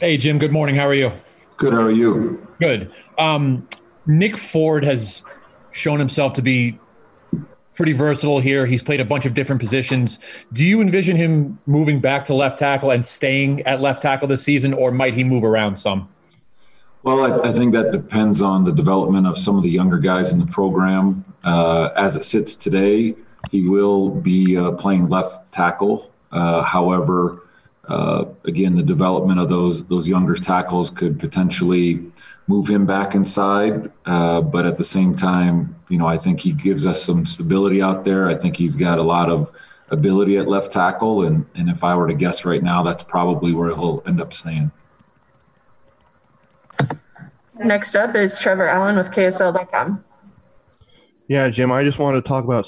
Hey, Jim. Good morning. How are you? Good. How are you? Good. Um, Nick Ford has shown himself to be pretty versatile here. He's played a bunch of different positions. Do you envision him moving back to left tackle and staying at left tackle this season, or might he move around some? Well, I, I think that depends on the development of some of the younger guys in the program. Uh, as it sits today, he will be uh, playing left tackle. Uh, however, uh, again, the development of those those younger tackles could potentially move him back inside. Uh, but at the same time, you know, I think he gives us some stability out there. I think he's got a lot of ability at left tackle, and and if I were to guess right now, that's probably where he'll end up staying. Next up is Trevor Allen with KSL.com. Yeah, Jim, I just wanted to talk about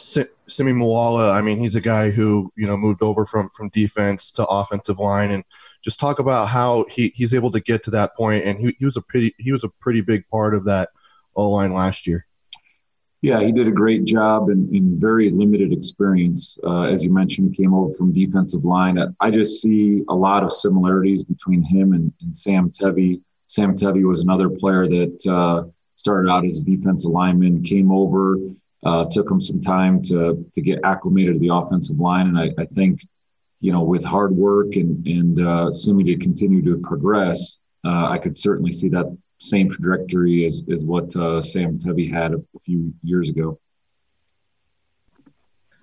Simi Moala. I mean, he's a guy who you know moved over from from defense to offensive line, and just talk about how he, he's able to get to that point. And he, he was a pretty he was a pretty big part of that O line last year. Yeah, he did a great job in, in very limited experience. Uh, as you mentioned, came over from defensive line. I just see a lot of similarities between him and, and Sam Tevi. Sam Tevi was another player that uh, started out as a defensive lineman, came over, uh, took him some time to to get acclimated to the offensive line, and I, I think, you know, with hard work and and uh, assuming to continue to progress, uh, I could certainly see that same trajectory as as what uh, Sam Tevi had a, a few years ago.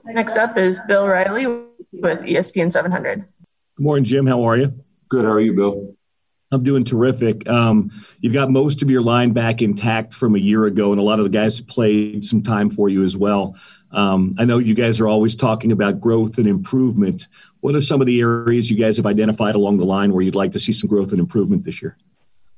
Next up is Bill Riley with ESPN 700. Good morning, Jim. How are you? Good. How are you, Bill? I'm doing terrific. Um, you've got most of your line back intact from a year ago, and a lot of the guys played some time for you as well. Um, I know you guys are always talking about growth and improvement. What are some of the areas you guys have identified along the line where you'd like to see some growth and improvement this year?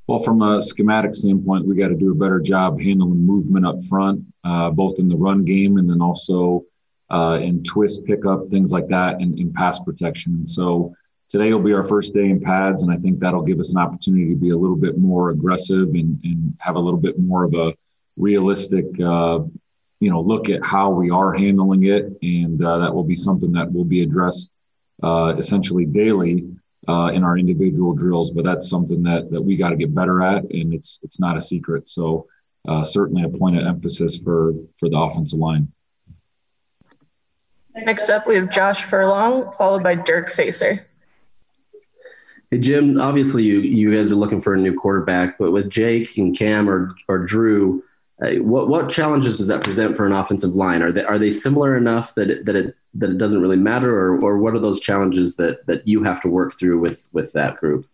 Well, from a schematic standpoint, we got to do a better job handling movement up front, uh, both in the run game and then also uh, in twist pickup, things like that, and in pass protection. And so, today will be our first day in pads, and I think that'll give us an opportunity to be a little bit more aggressive and, and have a little bit more of a realistic, uh, you know, look at how we are handling it, and uh, that will be something that will be addressed uh, essentially daily uh, in our individual drills. But that's something that that we got to get better at, and it's it's not a secret. So uh, certainly a point of emphasis for for the offensive line. Next up, we have Josh Furlong, followed by Dirk Facer. Hey Jim, obviously you you guys are looking for a new quarterback, but with Jake and Cam or or Drew, uh, what what challenges does that present for an offensive line? Are they are they similar enough that it, that it that it doesn't really matter, or or what are those challenges that that you have to work through with with that group?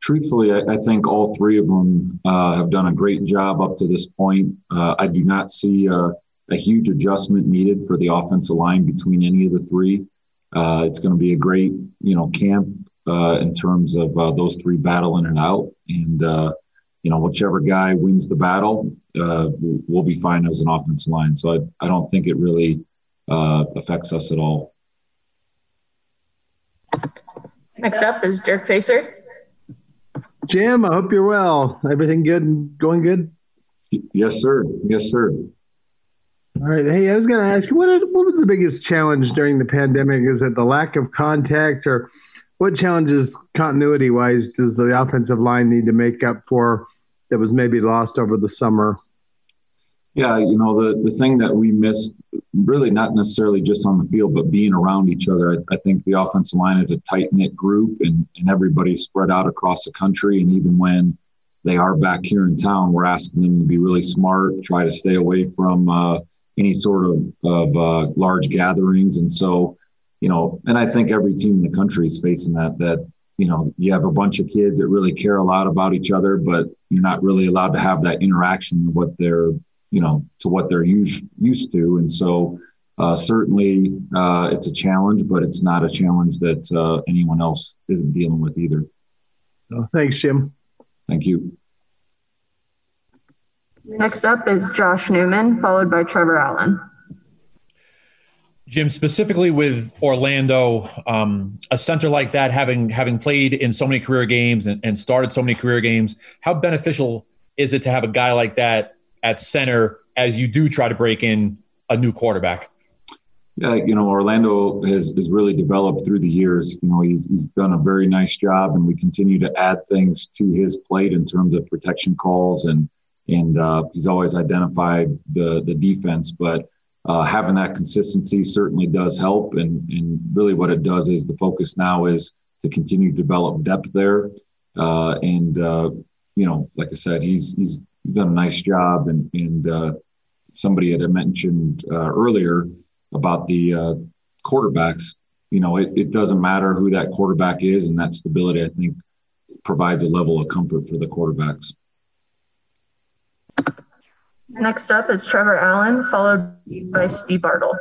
Truthfully, I, I think all three of them uh, have done a great job up to this point. Uh, I do not see a, a, huge adjustment needed for the offensive line between any of the three. Uh, it's going to be a great you know camp uh, in terms of uh, those three battle in and out. And, uh, you know, whichever guy wins the battle uh, will be fine as an offensive line. So I, I don't think it really uh, affects us at all. Next up is Dirk Facer. Jim, I hope you're well. Everything good and going good? Yes, sir. Yes, sir. All right. Hey, I was going to ask you, what, what was the biggest challenge during the pandemic? Is it the lack of contact or – what challenges continuity wise does the offensive line need to make up for that was maybe lost over the summer? Yeah, you know, the, the thing that we missed, really not necessarily just on the field, but being around each other. I, I think the offensive line is a tight knit group and, and everybody's spread out across the country. And even when they are back here in town, we're asking them to be really smart, try to stay away from uh, any sort of, of uh, large gatherings. And so, you know, and I think every team in the country is facing that. That you know, you have a bunch of kids that really care a lot about each other, but you're not really allowed to have that interaction of what they're, you know, to what they're used used to. And so, uh, certainly, uh, it's a challenge, but it's not a challenge that uh, anyone else isn't dealing with either. Oh, thanks, Jim. Thank you. Next up is Josh Newman, followed by Trevor Allen. Jim, specifically with Orlando, um, a center like that, having having played in so many career games and, and, started so many career games, how beneficial is it to have a guy like that at center as you do try to break in a new quarterback? Yeah, you know, Orlando has, has really developed through the years. You know, he's, he's done a very nice job, and we continue to add things to his plate in terms of protection calls, and and uh, he's always identified the the defense. But uh, having that consistency certainly does help, and and really what it does is the focus now is to continue to develop depth there, uh, and uh, you know, like I said, he's he's done a nice job, and and uh, somebody had mentioned uh, earlier about the uh, quarterbacks. You know, it, it doesn't matter who that quarterback is, and that stability, I think, provides a level of comfort for the quarterbacks. Next up is Trevor Allen, followed by Steve Bartle.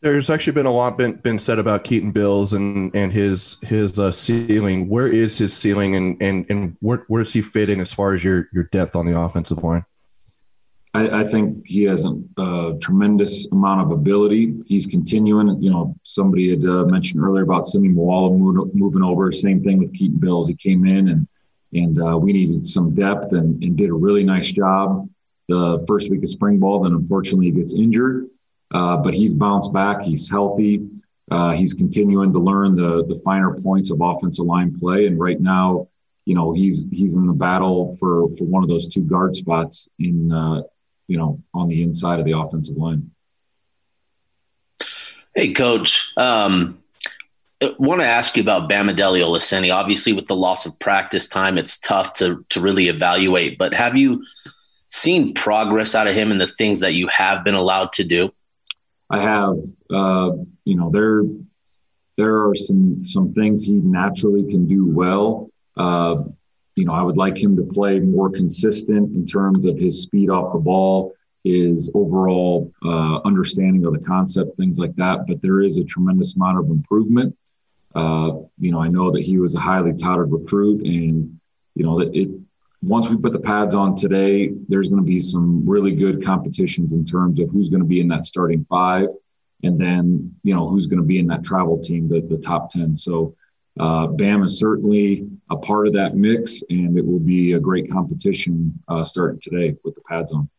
There's actually been a lot been, been said about Keaton Bills and and his his uh, ceiling. Where is his ceiling, and and and where where does he fit in as far as your your depth on the offensive line? I, I think he has a, a, tremendous amount of ability. He's continuing. You know, somebody had uh, mentioned earlier about Simi Moala moving over. Same thing with Keaton Bills. He came in and and uh, we needed some depth and, and did a really nice job the first week of spring ball. Then unfortunately he gets injured, uh, but he's bounced back. He's healthy. Uh, he's continuing to learn the the finer points of offensive line play. And right now, you know, he's he's in the battle for for one of those two guard spots in uh, you know, on the inside of the offensive line. Hey, coach. Um, I want to ask you about Bamidele Olaseni. Obviously, with the loss of practice time, it's tough to to really evaluate. But have you seen progress out of him in the things that you have been allowed to do? I have. Uh, you know, there there are some some things he naturally can do well. Uh, you know, I would like him to play more consistent in terms of his speed off the ball, his overall uh, understanding of the concept, things like that. But there is a tremendous amount of improvement. Uh, you know, I know that he was a highly touted recruit, and you know that it. Once we put the pads on today, there's going to be some really good competitions in terms of who's going to be in that starting five, and then you know who's going to be in that travel team, the the top ten. So uh, BAM is certainly a part of that mix, and it will be a great competition uh, starting today with the pads on.